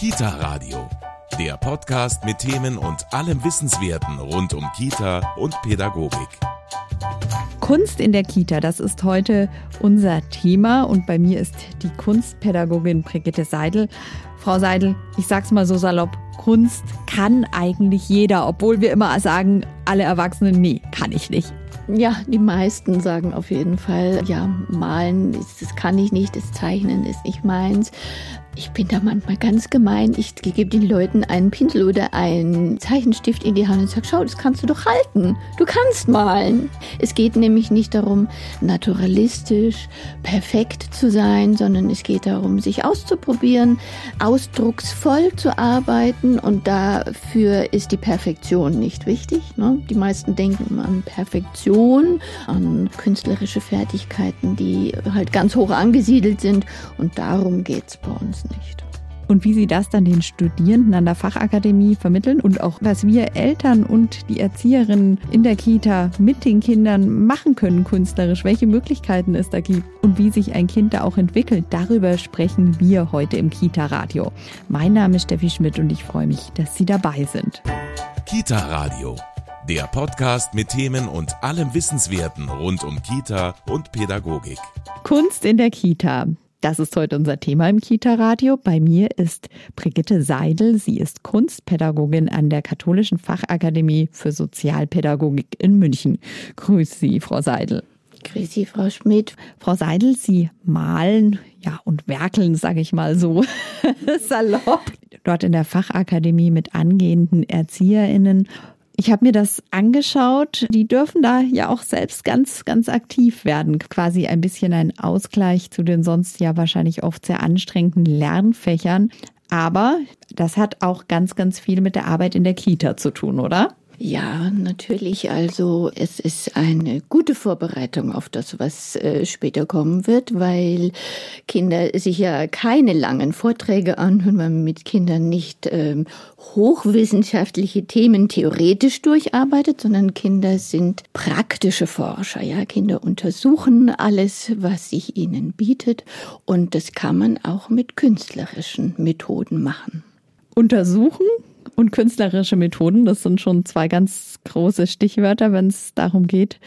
Kita Radio, der Podcast mit Themen und allem Wissenswerten rund um Kita und Pädagogik. Kunst in der Kita, das ist heute unser Thema und bei mir ist die Kunstpädagogin Brigitte Seidel. Frau Seidel, ich sag's mal so salopp, Kunst kann eigentlich jeder, obwohl wir immer sagen, alle Erwachsenen, nee, kann ich nicht. Ja, die meisten sagen auf jeden Fall, ja, malen, das kann ich nicht, das Zeichnen ist nicht meins. Ich bin da manchmal ganz gemein. Ich gebe den Leuten einen Pinsel oder einen Zeichenstift in die Hand und sage, schau, das kannst du doch halten. Du kannst malen. Es geht nämlich nicht darum, naturalistisch, perfekt zu sein, sondern es geht darum, sich auszuprobieren, ausdrucksvoll zu arbeiten und dafür ist die Perfektion nicht wichtig. Ne? Die meisten denken an Perfektion, an künstlerische Fertigkeiten, die halt ganz hoch angesiedelt sind und darum geht es bei uns nicht. Und wie Sie das dann den Studierenden an der Fachakademie vermitteln und auch was wir Eltern und die Erzieherinnen in der Kita mit den Kindern machen können künstlerisch, welche Möglichkeiten es da gibt und wie sich ein Kind da auch entwickelt, darüber sprechen wir heute im Kita-Radio. Mein Name ist Steffi Schmidt und ich freue mich, dass Sie dabei sind. Kita-Radio, der Podcast mit Themen und allem Wissenswerten rund um Kita und Pädagogik. Kunst in der Kita. Das ist heute unser Thema im Kita-Radio. Bei mir ist Brigitte Seidel. Sie ist Kunstpädagogin an der Katholischen Fachakademie für Sozialpädagogik in München. Grüß Sie, Frau Seidel. Grüß Sie, Frau Schmidt. Frau Seidel, Sie malen, ja, und werkeln, sage ich mal so, salopp. Dort in der Fachakademie mit angehenden ErzieherInnen ich habe mir das angeschaut. Die dürfen da ja auch selbst ganz, ganz aktiv werden. Quasi ein bisschen ein Ausgleich zu den sonst ja wahrscheinlich oft sehr anstrengenden Lernfächern. Aber das hat auch ganz, ganz viel mit der Arbeit in der Kita zu tun, oder? Ja, natürlich. Also es ist eine gute Vorbereitung auf das, was äh, später kommen wird, weil Kinder sich ja keine langen Vorträge anhören, weil man mit Kindern nicht ähm, hochwissenschaftliche Themen theoretisch durcharbeitet, sondern Kinder sind praktische Forscher. Ja, Kinder untersuchen alles, was sich ihnen bietet und das kann man auch mit künstlerischen Methoden machen. Untersuchen und künstlerische Methoden, das sind schon zwei ganz große Stichwörter, wenn es darum geht,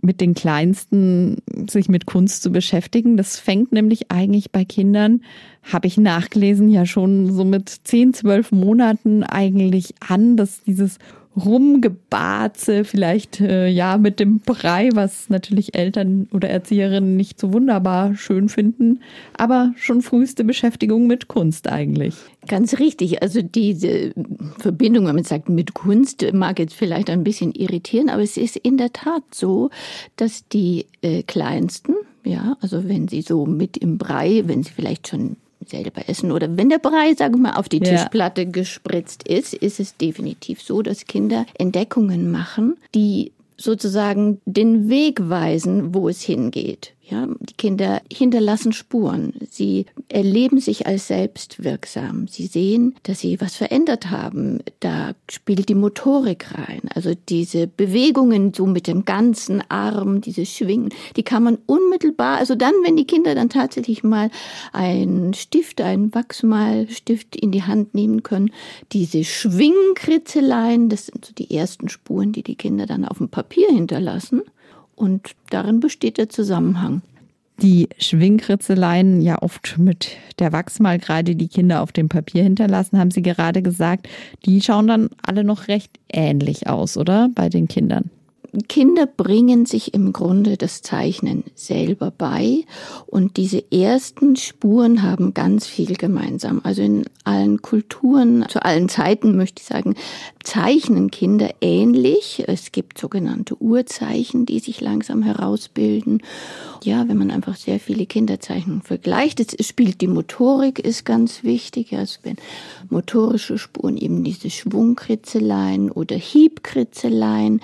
mit den Kleinsten sich mit Kunst zu beschäftigen. Das fängt nämlich eigentlich bei Kindern, habe ich nachgelesen, ja schon so mit zehn, zwölf Monaten eigentlich an, dass dieses Rumgebarze, vielleicht äh, ja mit dem Brei, was natürlich Eltern oder Erzieherinnen nicht so wunderbar schön finden, aber schon früheste Beschäftigung mit Kunst eigentlich. Ganz richtig. Also diese Verbindung, wenn man sagt, mit Kunst mag jetzt vielleicht ein bisschen irritieren, aber es ist in der Tat so, dass die äh, Kleinsten, ja, also wenn sie so mit im Brei, wenn sie vielleicht schon selber essen oder wenn der Brei, sagen wir mal, auf die Tischplatte ja. gespritzt ist, ist es definitiv so, dass Kinder Entdeckungen machen, die sozusagen den Weg weisen, wo es hingeht. Ja, die Kinder hinterlassen Spuren. Sie erleben sich als selbstwirksam. Sie sehen, dass sie was verändert haben. Da spielt die Motorik rein. Also diese Bewegungen so mit dem ganzen Arm, diese Schwingen, die kann man unmittelbar, also dann, wenn die Kinder dann tatsächlich mal einen Stift, einen Wachsmalstift in die Hand nehmen können, diese Schwingkritzeleien, das sind so die ersten Spuren, die die Kinder dann auf dem Papier hinterlassen. Und darin besteht der Zusammenhang. Die Schwingkritzeleien ja oft mit der Wachsmal gerade die Kinder auf dem Papier hinterlassen, haben Sie gerade gesagt, die schauen dann alle noch recht ähnlich aus, oder? Bei den Kindern. Kinder bringen sich im Grunde das Zeichnen selber bei und diese ersten Spuren haben ganz viel gemeinsam. Also in allen Kulturen, zu allen Zeiten möchte ich sagen, zeichnen Kinder ähnlich. Es gibt sogenannte Urzeichen, die sich langsam herausbilden. Ja, wenn man einfach sehr viele Kinderzeichnungen vergleicht, es spielt die Motorik ist ganz wichtig. Also wenn motorische Spuren eben diese Schwungkritzeleien oder Hiebkritzeleien,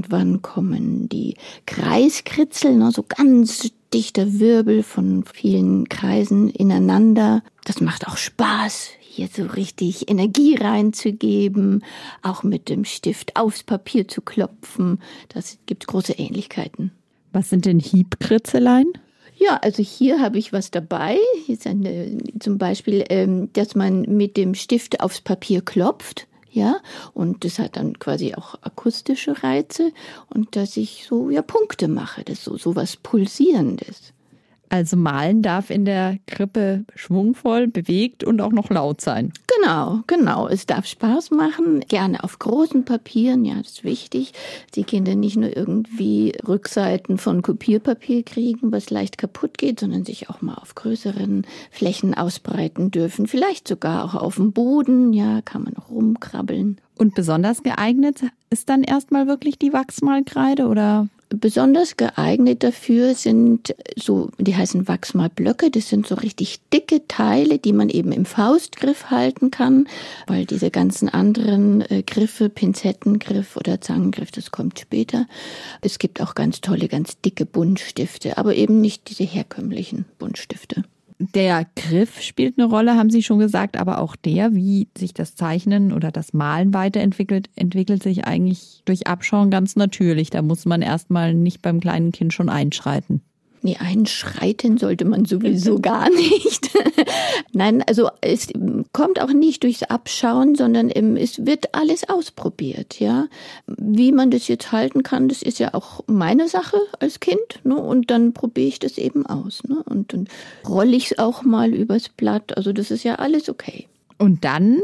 irgendwann kommen die Kreiskritzeln, also ganz dichter Wirbel von vielen Kreisen ineinander. Das macht auch Spaß hier so richtig Energie reinzugeben, auch mit dem Stift aufs Papier zu klopfen. Das gibt große Ähnlichkeiten. Was sind denn Hiebkritzeleien? Ja, also hier habe ich was dabei. Hier ist eine, zum Beispiel, ähm, dass man mit dem Stift aufs Papier klopft. Ja, und das hat dann quasi auch akustische Reize und dass ich so ja Punkte mache, das so so was pulsierendes. Also malen darf in der Krippe schwungvoll, bewegt und auch noch laut sein. Genau, genau. Es darf Spaß machen, gerne auf großen Papieren, ja, das ist wichtig. Die Kinder nicht nur irgendwie Rückseiten von Kopierpapier kriegen, was leicht kaputt geht, sondern sich auch mal auf größeren Flächen ausbreiten dürfen. Vielleicht sogar auch auf dem Boden, ja, kann man auch rumkrabbeln. Und besonders geeignet ist dann erstmal wirklich die Wachsmalkreide oder Besonders geeignet dafür sind so, die heißen Wachsmalblöcke. Das sind so richtig dicke Teile, die man eben im Faustgriff halten kann, weil diese ganzen anderen äh, Griffe, Pinzettengriff oder Zangengriff, das kommt später. Es gibt auch ganz tolle, ganz dicke Buntstifte, aber eben nicht diese herkömmlichen Buntstifte. Der Griff spielt eine Rolle, haben Sie schon gesagt, aber auch der, wie sich das Zeichnen oder das Malen weiterentwickelt, entwickelt sich eigentlich durch Abschauen ganz natürlich. Da muss man erstmal nicht beim kleinen Kind schon einschreiten. Nee, einschreiten sollte man sowieso gar nicht. Nein, also es kommt auch nicht durchs Abschauen, sondern es wird alles ausprobiert, ja. Wie man das jetzt halten kann, das ist ja auch meine Sache als Kind, ne? Und dann probiere ich das eben aus, ne? Und dann rolle ich es auch mal übers Blatt. Also das ist ja alles okay. Und dann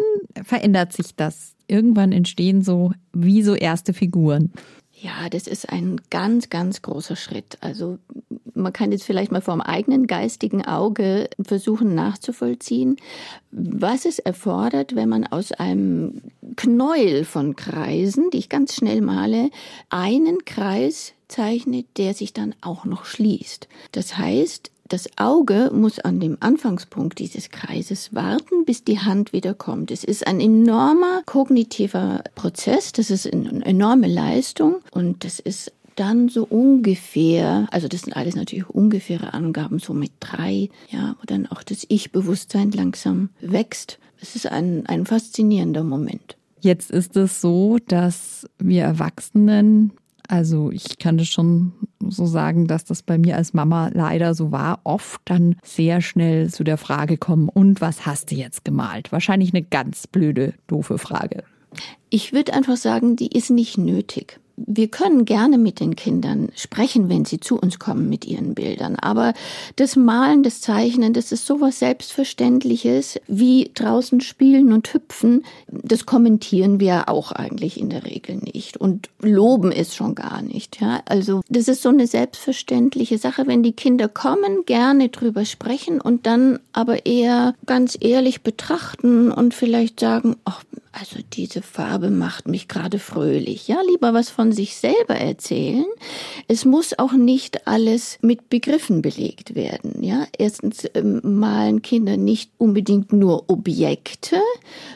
verändert sich das. Irgendwann entstehen so wie so erste Figuren. Ja, das ist ein ganz, ganz großer Schritt. Also man kann jetzt vielleicht mal vom eigenen geistigen Auge versuchen nachzuvollziehen, was es erfordert, wenn man aus einem Knäuel von Kreisen, die ich ganz schnell male, einen Kreis zeichnet, der sich dann auch noch schließt. Das heißt, das Auge muss an dem Anfangspunkt dieses Kreises warten, bis die Hand wieder kommt. Es ist ein enormer kognitiver Prozess, das ist eine enorme Leistung und das ist dann so ungefähr, also das sind alles natürlich ungefähre Angaben, so mit drei, ja, wo dann auch das Ich-Bewusstsein langsam wächst. Es ist ein, ein faszinierender Moment. Jetzt ist es so, dass wir Erwachsenen also ich kann das schon so sagen, dass das bei mir als Mama leider so war, oft dann sehr schnell zu der Frage kommen, und was hast du jetzt gemalt? Wahrscheinlich eine ganz blöde, doofe Frage. Ich würde einfach sagen, die ist nicht nötig wir können gerne mit den Kindern sprechen, wenn sie zu uns kommen mit ihren Bildern. Aber das Malen, das Zeichnen, das ist sowas Selbstverständliches wie draußen spielen und hüpfen. Das kommentieren wir auch eigentlich in der Regel nicht und loben es schon gar nicht. Ja, also das ist so eine selbstverständliche Sache, wenn die Kinder kommen, gerne drüber sprechen und dann aber eher ganz ehrlich betrachten und vielleicht sagen, ach, also diese Farbe macht mich gerade fröhlich. Ja, lieber was von sich selber erzählen. Es muss auch nicht alles mit Begriffen belegt werden. Ja, erstens ähm, malen Kinder nicht unbedingt nur Objekte,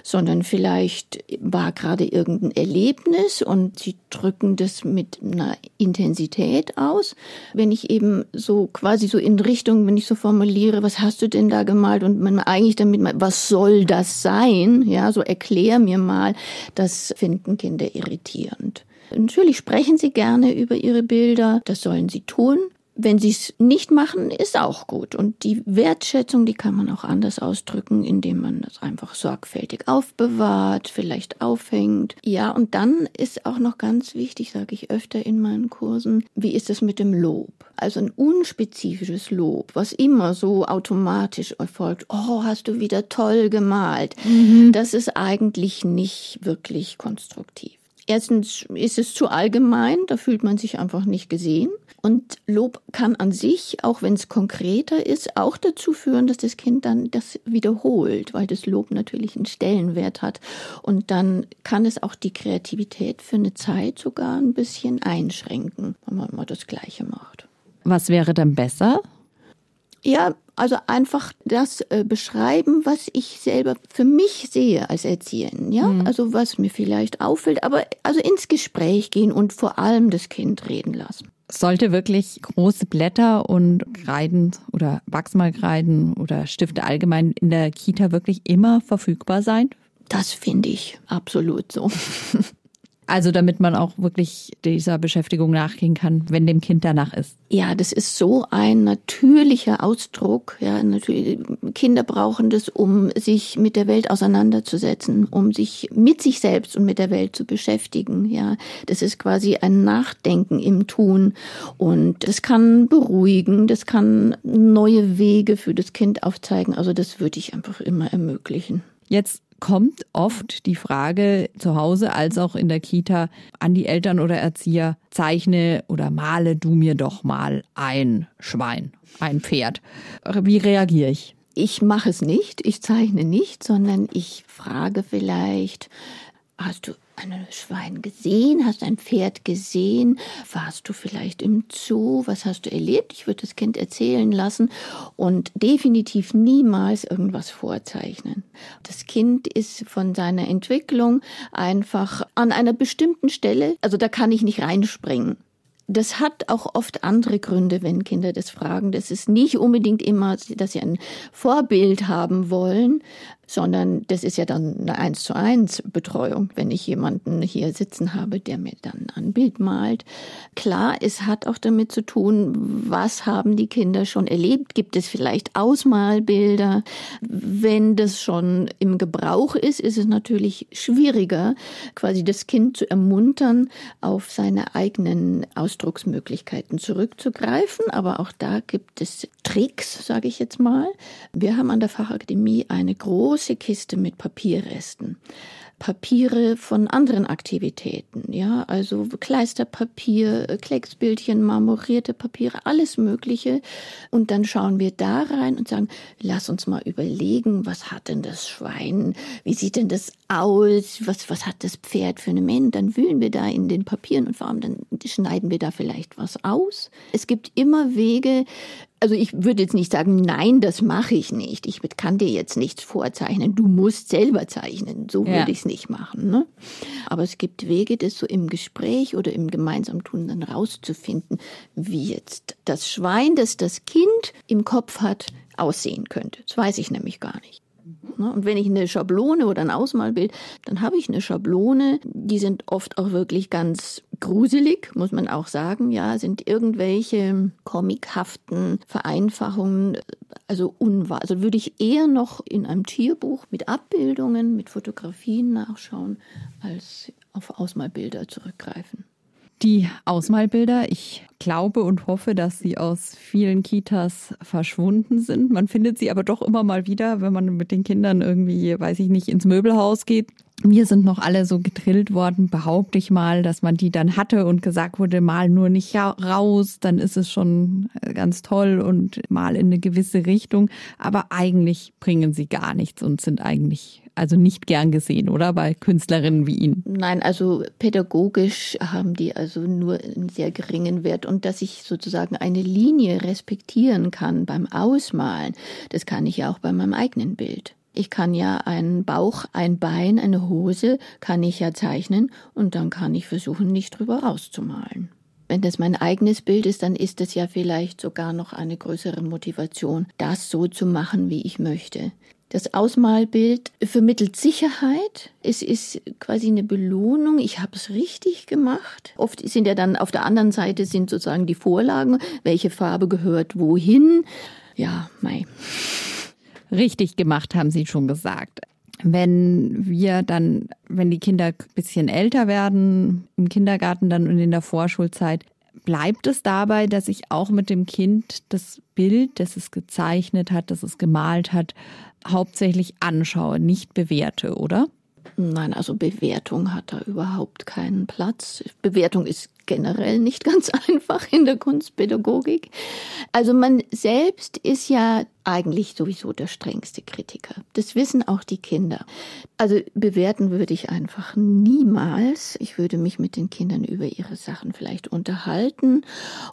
sondern vielleicht war gerade irgendein Erlebnis und sie drücken das mit einer Intensität aus. Wenn ich eben so quasi so in Richtung, wenn ich so formuliere, was hast du denn da gemalt und man eigentlich damit, was soll das sein? Ja, so erklär mir mir mal, das finden Kinder irritierend. Natürlich sprechen sie gerne über ihre Bilder, das sollen sie tun. Wenn sie es nicht machen, ist auch gut. Und die Wertschätzung, die kann man auch anders ausdrücken, indem man das einfach sorgfältig aufbewahrt, vielleicht aufhängt. Ja, und dann ist auch noch ganz wichtig, sage ich öfter in meinen Kursen, wie ist es mit dem Lob? Also ein unspezifisches Lob, was immer so automatisch erfolgt. Oh, hast du wieder toll gemalt. Mhm. Das ist eigentlich nicht wirklich konstruktiv. Erstens ist es zu allgemein, da fühlt man sich einfach nicht gesehen. Und Lob kann an sich, auch wenn es konkreter ist, auch dazu führen, dass das Kind dann das wiederholt, weil das Lob natürlich einen Stellenwert hat. Und dann kann es auch die Kreativität für eine Zeit sogar ein bisschen einschränken, wenn man immer das Gleiche macht. Was wäre dann besser? Ja, also einfach das äh, beschreiben, was ich selber für mich sehe als Erzieherin, ja? Mhm. Also was mir vielleicht auffällt, aber also ins Gespräch gehen und vor allem das Kind reden lassen sollte wirklich große Blätter und Kreiden oder Wachsmalkreiden oder Stifte allgemein in der Kita wirklich immer verfügbar sein? Das finde ich absolut so. Also damit man auch wirklich dieser Beschäftigung nachgehen kann, wenn dem Kind danach ist. Ja, das ist so ein natürlicher Ausdruck. Ja, natürlich, Kinder brauchen das, um sich mit der Welt auseinanderzusetzen, um sich mit sich selbst und mit der Welt zu beschäftigen. Ja, das ist quasi ein Nachdenken im Tun und das kann beruhigen, das kann neue Wege für das Kind aufzeigen. Also das würde ich einfach immer ermöglichen. Jetzt kommt oft die Frage zu Hause als auch in der Kita an die Eltern oder Erzieher, zeichne oder male du mir doch mal ein Schwein, ein Pferd. Wie reagiere ich? Ich mache es nicht, ich zeichne nicht, sondern ich frage vielleicht, hast du ein Schwein gesehen? Hast du ein Pferd gesehen? Warst du vielleicht im Zoo? Was hast du erlebt? Ich würde das Kind erzählen lassen und definitiv niemals irgendwas vorzeichnen. Das Kind ist von seiner Entwicklung einfach an einer bestimmten Stelle, also da kann ich nicht reinspringen. Das hat auch oft andere Gründe, wenn Kinder das fragen. Das ist nicht unbedingt immer, dass sie ein Vorbild haben wollen, sondern das ist ja dann eine eins zu eins Betreuung, wenn ich jemanden hier sitzen habe, der mir dann ein Bild malt. Klar, es hat auch damit zu tun, was haben die Kinder schon erlebt? Gibt es vielleicht Ausmalbilder? Wenn das schon im Gebrauch ist, ist es natürlich schwieriger, quasi das Kind zu ermuntern, auf seine eigenen Ausdrucksmöglichkeiten zurückzugreifen. Aber auch da gibt es Tricks, sage ich jetzt mal. Wir haben an der Fachakademie eine große große Kiste mit Papierresten. Papiere von anderen Aktivitäten, ja, also Kleisterpapier, Klecksbildchen, marmorierte Papiere, alles Mögliche. Und dann schauen wir da rein und sagen, lass uns mal überlegen, was hat denn das Schwein? Wie sieht denn das aus? Was, was hat das Pferd für eine Mähne? Dann wühlen wir da in den Papieren und vor allem dann schneiden wir da vielleicht was aus. Es gibt immer Wege, also ich würde jetzt nicht sagen, nein, das mache ich nicht. Ich kann dir jetzt nichts vorzeichnen. Du musst selber zeichnen. So ja. würde ich es nicht machen. Ne? Aber es gibt Wege, das so im Gespräch oder im gemeinsamen Tun dann rauszufinden, wie jetzt das Schwein, das das Kind im Kopf hat, aussehen könnte. Das weiß ich nämlich gar nicht. Ne? Und wenn ich eine Schablone oder ein Ausmalbild, dann habe ich eine Schablone, die sind oft auch wirklich ganz gruselig, muss man auch sagen, ja, sind irgendwelche comichaften Vereinfachungen, also unwahr. Also würde ich eher noch in einem Tierbuch mit Abbildungen, mit Fotografien nachschauen, als auf Ausmalbilder zurückgreifen. Die Ausmalbilder, ich glaube und hoffe, dass sie aus vielen Kitas verschwunden sind. Man findet sie aber doch immer mal wieder, wenn man mit den Kindern irgendwie, weiß ich nicht, ins Möbelhaus geht. Wir sind noch alle so gedrillt worden, behaupte ich mal, dass man die dann hatte und gesagt wurde, mal nur nicht raus, dann ist es schon ganz toll und mal in eine gewisse Richtung. Aber eigentlich bringen sie gar nichts und sind eigentlich also nicht gern gesehen, oder? Bei Künstlerinnen wie Ihnen. Nein, also pädagogisch haben die also nur einen sehr geringen Wert. Und dass ich sozusagen eine Linie respektieren kann beim Ausmalen, das kann ich ja auch bei meinem eigenen Bild. Ich kann ja einen Bauch, ein Bein, eine Hose, kann ich ja zeichnen und dann kann ich versuchen, nicht drüber rauszumalen. Wenn das mein eigenes Bild ist, dann ist es ja vielleicht sogar noch eine größere Motivation, das so zu machen, wie ich möchte. Das Ausmalbild vermittelt Sicherheit. Es ist quasi eine Belohnung. Ich habe es richtig gemacht. Oft sind ja dann auf der anderen Seite sind sozusagen die Vorlagen, welche Farbe gehört wohin. Ja, mei. Richtig gemacht, haben Sie schon gesagt. Wenn wir dann, wenn die Kinder ein bisschen älter werden, im Kindergarten dann und in der Vorschulzeit, bleibt es dabei, dass ich auch mit dem Kind das Bild, das es gezeichnet hat, das es gemalt hat, hauptsächlich anschaue, nicht bewerte, oder? Nein, also Bewertung hat da überhaupt keinen Platz. Bewertung ist generell nicht ganz einfach in der Kunstpädagogik. Also man selbst ist ja eigentlich sowieso der strengste Kritiker. Das wissen auch die Kinder. Also bewerten würde ich einfach niemals. Ich würde mich mit den Kindern über ihre Sachen vielleicht unterhalten.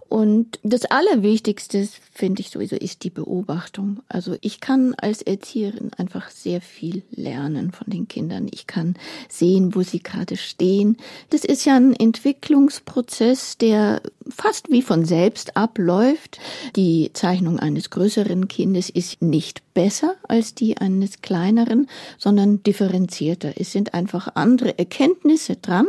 Und das Allerwichtigste, finde ich sowieso, ist die Beobachtung. Also ich kann als Erzieherin einfach sehr viel lernen von den Kindern. Ich kann sehen, wo sie gerade stehen. Das ist ja ein Entwicklungsprozess, der fast wie von selbst abläuft. Die Zeichnung eines größeren Kindes Kindes ist nicht besser als die eines kleineren, sondern differenzierter. Es sind einfach andere Erkenntnisse dran.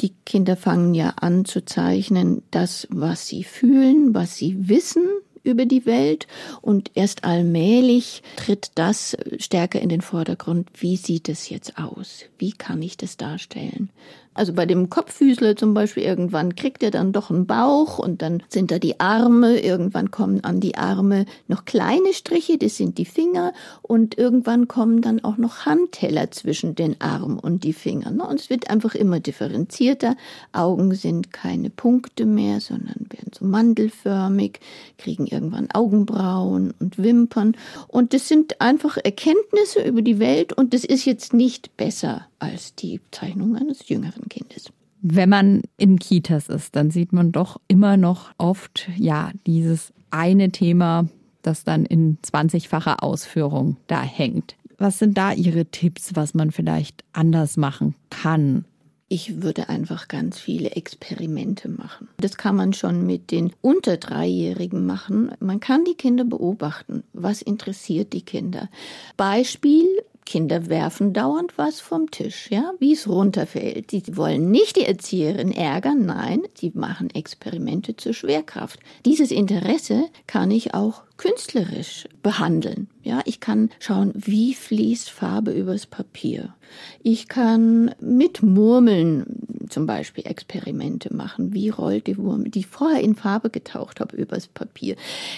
Die Kinder fangen ja an zu zeichnen, das, was sie fühlen, was sie wissen, über die Welt und erst allmählich tritt das stärker in den Vordergrund. Wie sieht es jetzt aus? Wie kann ich das darstellen? Also bei dem Kopffüßler zum Beispiel, irgendwann kriegt er dann doch einen Bauch und dann sind da die Arme, irgendwann kommen an die Arme noch kleine Striche, das sind die Finger und irgendwann kommen dann auch noch Handteller zwischen den Arm und die Finger. Ne? Und es wird einfach immer differenzierter. Augen sind keine Punkte mehr, sondern werden so mandelförmig, kriegen irgendwann Augenbrauen und Wimpern. Und das sind einfach Erkenntnisse über die Welt und das ist jetzt nicht besser als die Zeichnung eines jüngeren Kindes. Wenn man in Kitas ist, dann sieht man doch immer noch oft, ja, dieses eine Thema, das dann in 20-facher Ausführung da hängt. Was sind da Ihre Tipps, was man vielleicht anders machen kann? Ich würde einfach ganz viele Experimente machen. Das kann man schon mit den unter Dreijährigen machen. Man kann die Kinder beobachten. Was interessiert die Kinder? Beispiel, Kinder werfen dauernd was vom Tisch, ja, wie es runterfällt. Sie wollen nicht die Erzieherin ärgern, nein, sie machen Experimente zur Schwerkraft. Dieses Interesse kann ich auch künstlerisch behandeln. Ja, ich kann schauen, wie fließt Farbe übers Papier. Ich kann mit Murmeln zum Beispiel Experimente machen. Wie rollt die Wurm, die ich vorher in Farbe getaucht habe, übers Papier.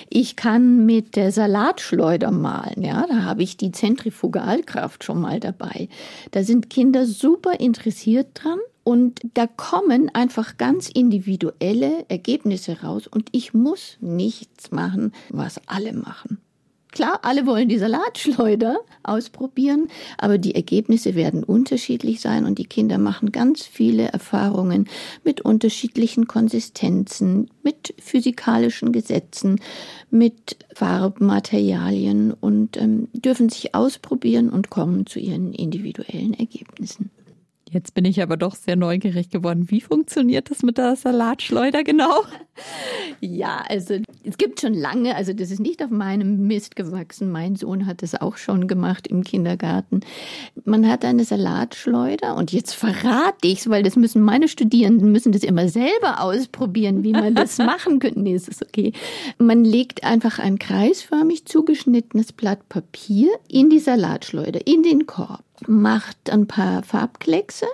Ich kann mit der Salatschleuder malen. Ja, da habe ich die Zentrifugalkraft schon mal dabei. Da sind Kinder super interessiert dran. Und da kommen einfach ganz individuelle Ergebnisse raus und ich muss nichts machen, was alle machen. Klar, alle wollen die Salatschleuder ausprobieren, aber die Ergebnisse werden unterschiedlich sein und die Kinder machen ganz viele Erfahrungen mit unterschiedlichen Konsistenzen, mit physikalischen Gesetzen, mit Farbmaterialien und ähm, dürfen sich ausprobieren und kommen zu ihren individuellen Ergebnissen. Jetzt bin ich aber doch sehr neugierig geworden. Wie funktioniert das mit der Salatschleuder genau? Ja, also es gibt schon lange, also das ist nicht auf meinem Mist gewachsen. Mein Sohn hat das auch schon gemacht im Kindergarten. Man hat eine Salatschleuder und jetzt verrate ich es, weil das müssen meine Studierenden müssen das immer selber ausprobieren, wie man das machen könnte. Nee, es ist okay. Man legt einfach ein kreisförmig zugeschnittenes Blatt Papier in die Salatschleuder, in den Korb macht ein paar Farbkleckse,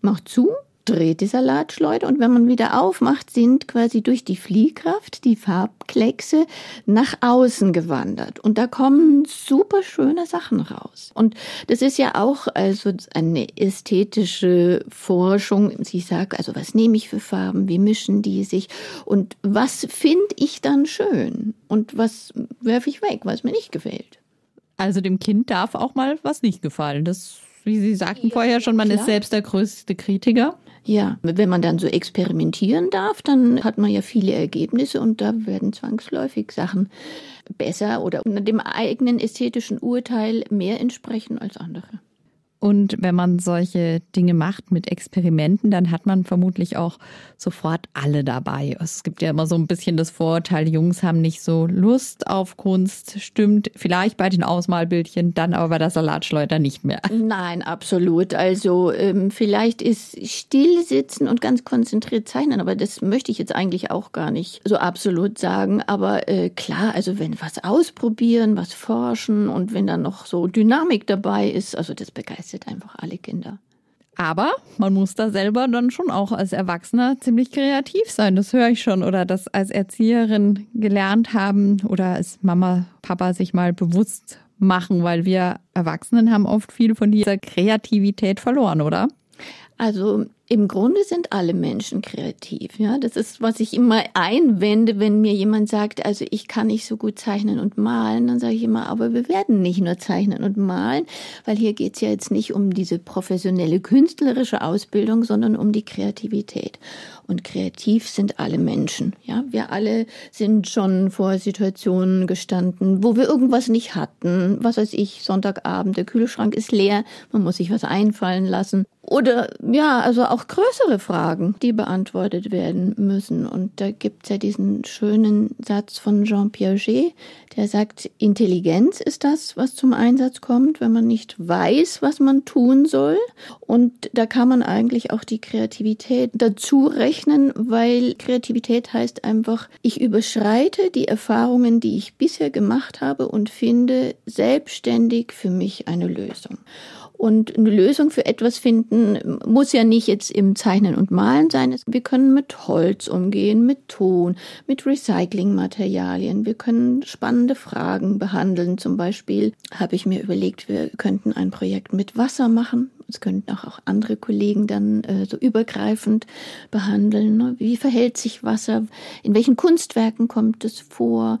macht zu, dreht die Salatschleuder und wenn man wieder aufmacht, sind quasi durch die Fliehkraft die Farbkleckse nach außen gewandert und da kommen super schöne Sachen raus. Und das ist ja auch also eine ästhetische Forschung. Sie sagt also, was nehme ich für Farben, wie mischen die sich und was finde ich dann schön und was werfe ich weg, was mir nicht gefällt. Also dem Kind darf auch mal was nicht gefallen. Das, wie Sie sagten ja, vorher schon, man klar. ist selbst der größte Kritiker. Ja, wenn man dann so experimentieren darf, dann hat man ja viele Ergebnisse und da werden zwangsläufig Sachen besser oder dem eigenen ästhetischen Urteil mehr entsprechen als andere. Und wenn man solche Dinge macht mit Experimenten, dann hat man vermutlich auch sofort alle dabei. Es gibt ja immer so ein bisschen das Vorurteil, Jungs haben nicht so Lust auf Kunst. Stimmt vielleicht bei den Ausmalbildchen, dann aber bei der Salatschleuder nicht mehr. Nein, absolut. Also ähm, vielleicht ist still sitzen und ganz konzentriert zeichnen, aber das möchte ich jetzt eigentlich auch gar nicht so absolut sagen. Aber äh, klar, also wenn was ausprobieren, was forschen und wenn dann noch so Dynamik dabei ist, also das begeistert begeistert einfach alle Kinder. Aber man muss da selber dann schon auch als Erwachsener ziemlich kreativ sein. Das höre ich schon. Oder das als Erzieherin gelernt haben oder als Mama, Papa sich mal bewusst machen, weil wir Erwachsenen haben oft viel von dieser Kreativität verloren, oder? Also im Grunde sind alle Menschen kreativ. Ja, das ist, was ich immer einwende, wenn mir jemand sagt, also ich kann nicht so gut zeichnen und malen, dann sage ich immer, aber wir werden nicht nur zeichnen und malen, weil hier geht's ja jetzt nicht um diese professionelle künstlerische Ausbildung, sondern um die Kreativität. Und kreativ sind alle Menschen. Ja, wir alle sind schon vor Situationen gestanden, wo wir irgendwas nicht hatten. Was weiß ich, Sonntagabend, der Kühlschrank ist leer, man muss sich was einfallen lassen. Oder Ja, also auch größere Fragen, die beantwortet werden müssen. Und da gibt es ja diesen schönen Satz von Jean Piaget, der sagt, Intelligenz ist das, was zum Einsatz kommt, wenn man nicht weiß, was man tun soll. Und da kann man eigentlich auch die Kreativität dazu rechnen, weil Kreativität heißt einfach, ich überschreite die Erfahrungen, die ich bisher gemacht habe und finde selbstständig für mich eine Lösung. Und eine Lösung für etwas finden muss ja nicht jetzt im Zeichnen und Malen sein. Wir können mit Holz umgehen, mit Ton, mit Recyclingmaterialien. Wir können spannende Fragen behandeln. Zum Beispiel habe ich mir überlegt, wir könnten ein Projekt mit Wasser machen. Das könnten auch, auch andere Kollegen dann äh, so übergreifend behandeln. Ne? Wie verhält sich Wasser? In welchen Kunstwerken kommt es vor?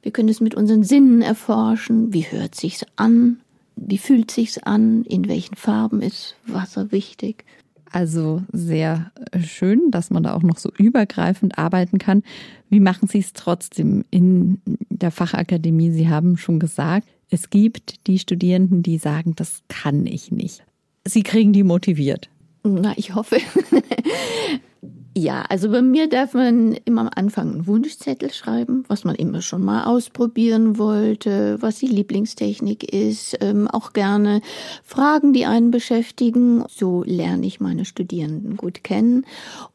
Wir können es mit unseren Sinnen erforschen. Wie hört sich's an? Wie fühlt sich's an? In welchen Farben ist Wasser wichtig? Also sehr äh, schön, dass man da auch noch so übergreifend arbeiten kann. Wie machen Sie es trotzdem in der Fachakademie? Sie haben schon gesagt, es gibt die Studierenden, die sagen, das kann ich nicht. Sie kriegen die motiviert. Na, ich hoffe. Ja, also bei mir darf man immer am Anfang einen Wunschzettel schreiben, was man immer schon mal ausprobieren wollte, was die Lieblingstechnik ist, ähm, auch gerne Fragen, die einen beschäftigen. So lerne ich meine Studierenden gut kennen.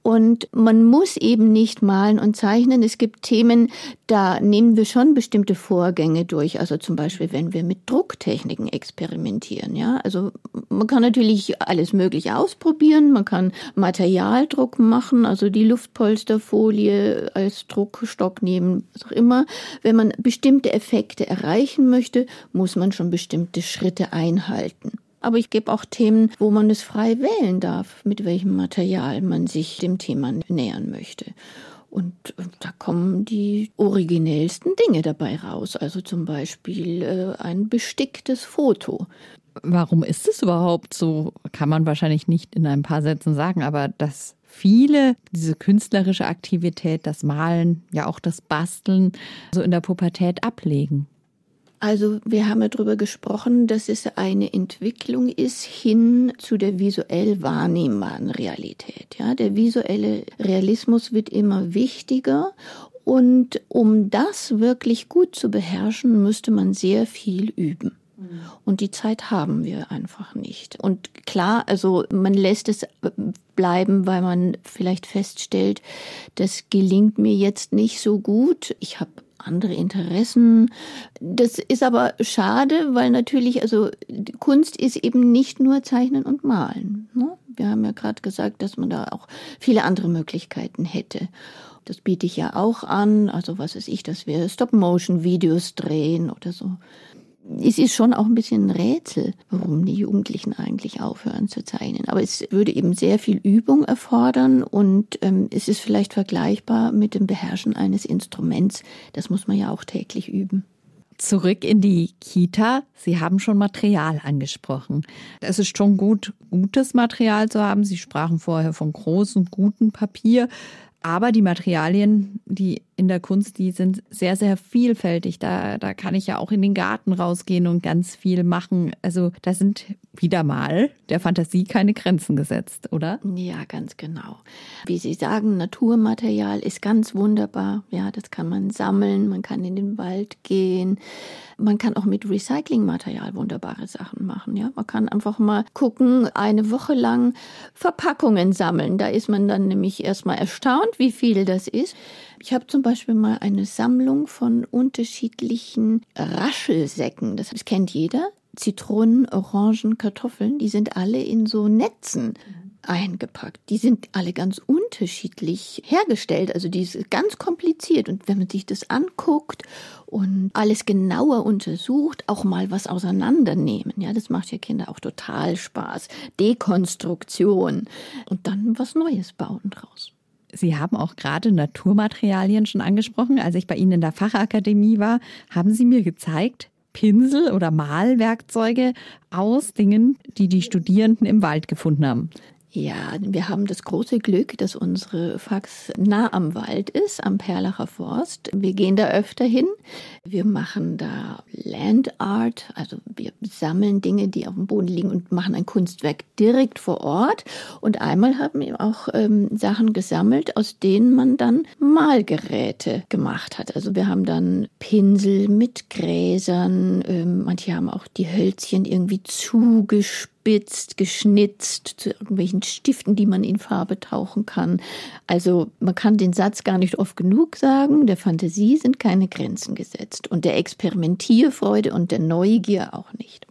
Und man muss eben nicht malen und zeichnen. Es gibt Themen, da nehmen wir schon bestimmte Vorgänge durch. Also zum Beispiel, wenn wir mit Drucktechniken experimentieren. Ja, also man kann natürlich alles Mögliche ausprobieren. Man kann Materialdruck machen also die Luftpolsterfolie als Druckstock nehmen, was auch immer. Wenn man bestimmte Effekte erreichen möchte, muss man schon bestimmte Schritte einhalten. Aber ich gebe auch Themen, wo man es frei wählen darf, mit welchem Material man sich dem Thema nähern möchte. Und da kommen die originellsten Dinge dabei raus. Also zum Beispiel äh, ein besticktes Foto. Warum ist es überhaupt so? Kann man wahrscheinlich nicht in ein paar Sätzen sagen, aber das viele diese künstlerische Aktivität, das Malen, ja auch das Basteln, so in der Pubertät ablegen? Also wir haben ja darüber gesprochen, dass es eine Entwicklung ist hin zu der visuell wahrnehmbaren Realität. Ja, der visuelle Realismus wird immer wichtiger und um das wirklich gut zu beherrschen, müsste man sehr viel üben. Und die Zeit haben wir einfach nicht. Und klar, also man lässt es bleiben, weil man vielleicht feststellt, das gelingt mir jetzt nicht so gut. Ich habe andere Interessen. Das ist aber schade, weil natürlich, also Kunst ist eben nicht nur Zeichnen und Malen. Ne? Wir haben ja gerade gesagt, dass man da auch viele andere Möglichkeiten hätte. Das biete ich ja auch an. Also was weiß ich, dass wir Stop-Motion-Videos drehen oder so es ist schon auch ein bisschen ein Rätsel, warum die Jugendlichen eigentlich aufhören zu zeichnen. Aber es würde eben sehr viel Übung erfordern und ähm, es ist vielleicht vergleichbar mit dem Beherrschen eines Instruments. Das muss man ja auch täglich üben. Zurück in die Kita. Sie haben schon Material angesprochen. Es ist schon gut, gutes Material zu haben. Sie sprachen vorher von großem, guten Papier. Aber die Materialien, die in der Kunst, die sind sehr, sehr vielfältig. Da, da kann ich ja auch in den Garten rausgehen und ganz viel machen. Also da sind wieder mal der Fantasie keine Grenzen gesetzt, oder? Ja, ganz genau. Wie Sie sagen, Naturmaterial ist ganz wunderbar. Ja, das kann man sammeln, man kann in den Wald gehen. Man kann auch mit Recyclingmaterial wunderbare Sachen machen. Ja, man kann einfach mal gucken, eine Woche lang Verpackungen sammeln. Da ist man dann nämlich erstmal erstaunt, wie viel das ist. Ich habe zum Beispiel mal eine Sammlung von unterschiedlichen Raschelsäcken. Das kennt jeder. Zitronen, Orangen, Kartoffeln, die sind alle in so Netzen eingepackt. Die sind alle ganz unterschiedlich hergestellt. Also die ist ganz kompliziert. Und wenn man sich das anguckt und alles genauer untersucht, auch mal was auseinandernehmen. Ja, das macht ja Kinder auch total Spaß. Dekonstruktion und dann was Neues bauen draus. Sie haben auch gerade Naturmaterialien schon angesprochen. Als ich bei Ihnen in der Fachakademie war, haben Sie mir gezeigt, Pinsel oder Malwerkzeuge aus Dingen, die die Studierenden im Wald gefunden haben. Ja, wir haben das große Glück, dass unsere Fax nah am Wald ist, am Perlacher Forst. Wir gehen da öfter hin. Wir machen da Land Art, also wir sammeln Dinge, die auf dem Boden liegen und machen ein Kunstwerk direkt vor Ort. Und einmal haben wir auch ähm, Sachen gesammelt, aus denen man dann Malgeräte gemacht hat. Also wir haben dann Pinsel mit Gräsern, ähm, manche haben auch die Hölzchen irgendwie zugespielt gespitzt, geschnitzt zu irgendwelchen Stiften, die man in Farbe tauchen kann. Also man kann den Satz gar nicht oft genug sagen, der Fantasie sind keine Grenzen gesetzt und der Experimentierfreude und der Neugier auch nicht.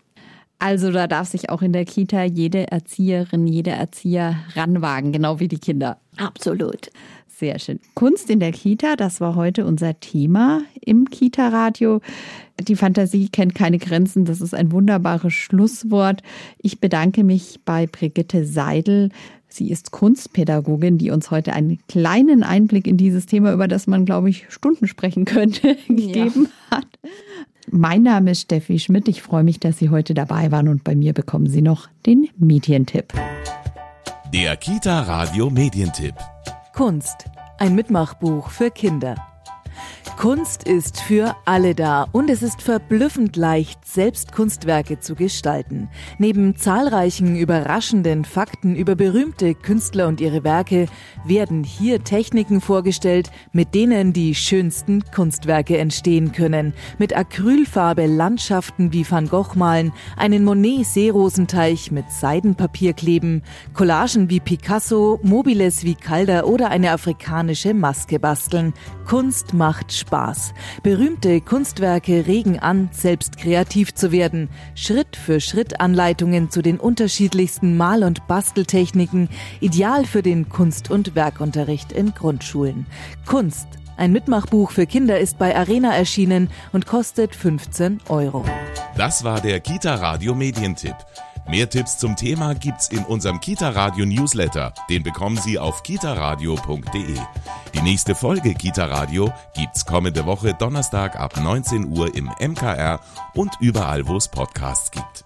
Also da darf sich auch in der Kita jede Erzieherin, jeder Erzieher ranwagen, genau wie die Kinder. Absolut. Sehr schön. Kunst in der Kita, das war heute unser Thema im Kita-Radio. Die Fantasie kennt keine Grenzen. Das ist ein wunderbares Schlusswort. Ich bedanke mich bei Brigitte Seidel. Sie ist Kunstpädagogin, die uns heute einen kleinen Einblick in dieses Thema, über das man, glaube ich, Stunden sprechen könnte, gegeben ja. hat. Mein Name ist Steffi Schmidt. Ich freue mich, dass Sie heute dabei waren und bei mir bekommen Sie noch den Medientipp. Der Kita Radio Medientipp. Kunst, ein Mitmachbuch für Kinder. Kunst ist für alle da und es ist verblüffend leicht, selbst Kunstwerke zu gestalten. Neben zahlreichen überraschenden Fakten über berühmte Künstler und ihre Werke werden hier Techniken vorgestellt, mit denen die schönsten Kunstwerke entstehen können. Mit Acrylfarbe Landschaften wie Van Gogh malen, einen Monet Seerosenteich mit Seidenpapier kleben, Collagen wie Picasso, Mobiles wie Calder oder eine afrikanische Maske basteln. Kunst macht Spaß. Berühmte Kunstwerke regen an, selbst kreativ zu werden. Schritt für Schritt Anleitungen zu den unterschiedlichsten Mal- und Basteltechniken, ideal für den Kunst- und Werkunterricht in Grundschulen. Kunst ein Mitmachbuch für Kinder ist bei Arena erschienen und kostet 15 Euro. Das war der Kita Radio Medientipp. Mehr Tipps zum Thema gibt's in unserem Kita Radio Newsletter. Den bekommen Sie auf kitaradio.de. Die nächste Folge Kita Radio gibt's kommende Woche Donnerstag ab 19 Uhr im MKR und überall, wo es Podcasts gibt.